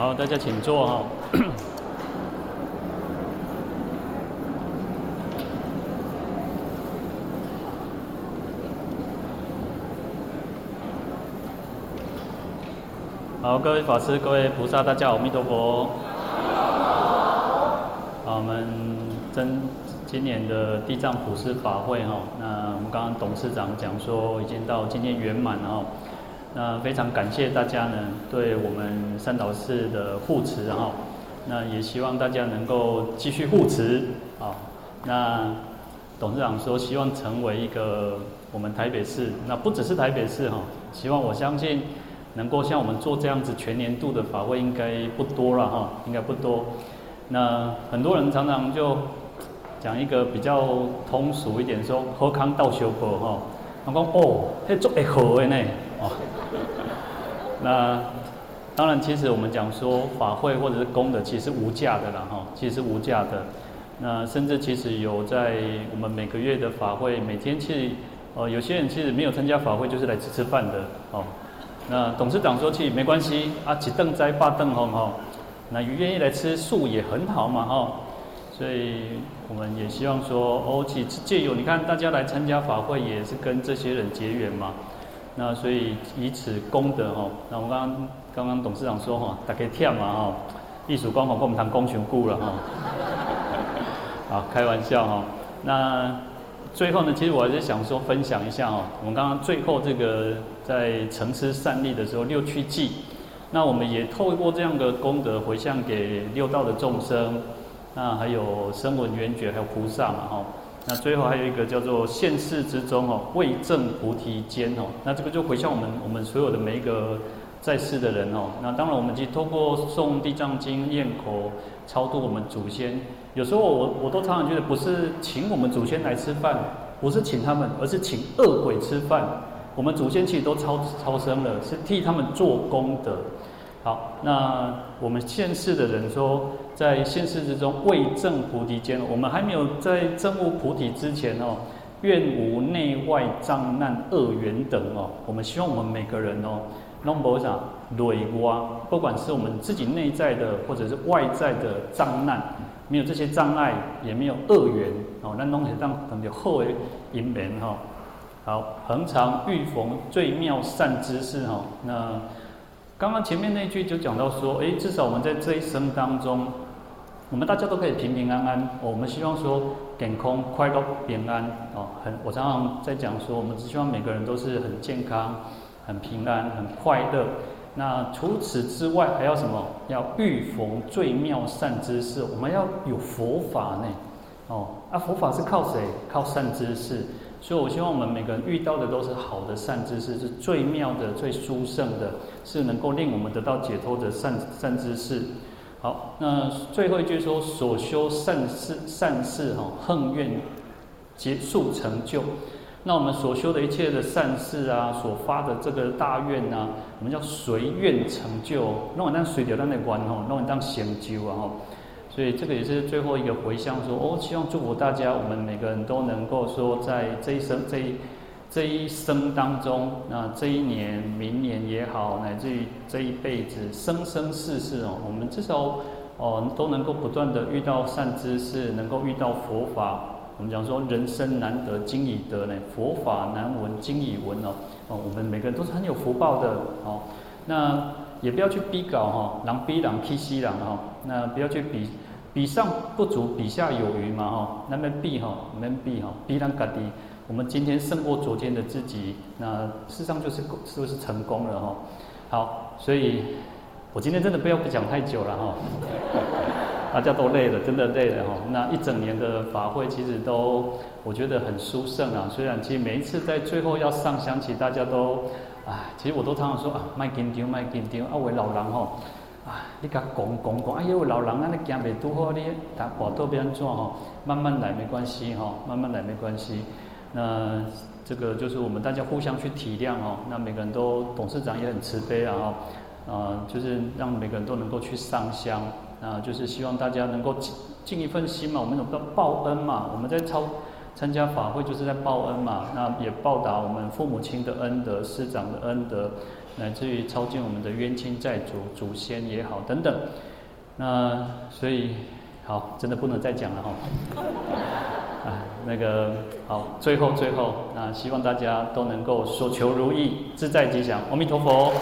好，大家请坐哈。好，各位法师、各位菩萨，大家好，阿弥陀佛。好，我们真今年的地藏普施法会哈，那我们刚刚董事长讲说已经到今天圆满了哈，那非常感谢大家呢对我们三导寺的护持哈，那也希望大家能够继续护持啊。那董事长说希望成为一个我们台北市，那不只是台北市哈，希望我相信。能够像我们做这样子全年度的法会，应该不多了哈，应该不多。那很多人常常就讲一个比较通俗一点，说“喝康到修佛”哈。他讲哦，那做会好诶呢哦。那当然，其实我们讲说法会或者是功德，其实无价的啦哈，其实无价的。那甚至其实有在我们每个月的法会，每天其实呃有些人其实没有参加法会，就是来吃吃饭的哦。那董事长说去没关系啊，几顿斋八顿红哈，那愿意来吃素也很好嘛哈，所以我们也希望说哦，其借由你看大家来参加法会也是跟这些人结缘嘛，那所以以此功德哈，那我刚刚刚刚董事长说哈，大家忝嘛哈，艺术光环跟我们谈公权故了哈，好开玩笑哈，那。最后呢，其实我还是想说分享一下哦，我们刚刚最后这个在承施善利的时候，六趣记，那我们也透过这样的功德回向给六道的众生，那还有声闻缘觉，还有菩萨嘛哈，那最后还有一个叫做现世之中哦，为证菩提间哦，那这个就回向我们我们所有的每一个在世的人哦，那当然我们去透过诵地藏经、念佛超度我们祖先。有时候我我都常常觉得，不是请我们祖先来吃饭，不是请他们，而是请恶鬼吃饭。我们祖先其实都超超生了，是替他们做功德。好，那我们现世的人说，在现世之中为证菩提间，我们还没有在证悟菩提之前哦，愿无内外障难恶缘等哦。我们希望我们每个人哦，拢无啥累瓜，不管是我们自己内在的，或者是外在的障难。没有这些障碍，也没有恶缘哦，那东西当等于后为因缘哈。好，恒常遇逢最妙善知识哈。那刚刚前面那句就讲到说，哎，至少我们在这一生当中，我们大家都可以平平安安。我们希望说点空、快乐、平安哦。很，我常常在讲说，我们只希望每个人都是很健康、很平安、很快乐。那除此之外还要什么？要遇逢最妙善知识，我们要有佛法呢。哦，啊，佛法是靠谁？靠善知识。所以我希望我们每个人遇到的都是好的善知识，是最妙的、最殊胜的，是能够令我们得到解脱的善善知识。好，那最后一句说：所修善事善事哈，横愿结束成就。那我们所修的一切的善事啊，所发的这个大愿啊，我们叫随愿成就，弄完当随掉咱的愿吼，弄完当成就啊吼。所以这个也是最后一个回向说，哦，希望祝福大家，我们每个人都能够说，在这一生这一这一生当中，那这一年、明年也好，乃至于这一辈子、生生世世哦，我们至少哦都能够不断的遇到善知识，能够遇到佛法。我们讲说，人生难得今已得呢，佛法难闻今已闻哦。哦，我们每个人都是很有福报的哦。那也不要去逼稿哈，狼逼狼 pc 狼哈。那不要去比，比上不足，比下有余嘛哈。那么比哈，那么比哈，比人家的。我们今天胜过昨天的自己，那事实上就是是不是成功了哈？好，所以我今天真的不要不讲太久了哈。大家都累了，真的累了哈。那一整年的法会其实都我觉得很殊胜啊。虽然其实每一次在最后要上香，其实大家都，啊，其实我都常常说啊，卖紧张，卖紧张。啊，为老人吼，啊，你甲讲讲讲，哎呦，老人啊，你行未拄好，你打跋倒变安怎吼？慢慢来没关系哈，慢慢来没关系。那这个就是我们大家互相去体谅哦。那每个人都董事长也很慈悲啊，啊，就是让每个人都能够去上香。啊，就是希望大家能够尽尽一份心嘛，我们有个报恩嘛，我们在超参加法会就是在报恩嘛，那也报答我们父母亲的恩德、师长的恩德，乃至于超尽我们的冤亲债主、祖先也好等等。那所以好，真的不能再讲了哈。啊，那个好，最后最后，那希望大家都能够所求如意，自在吉祥，阿弥陀佛。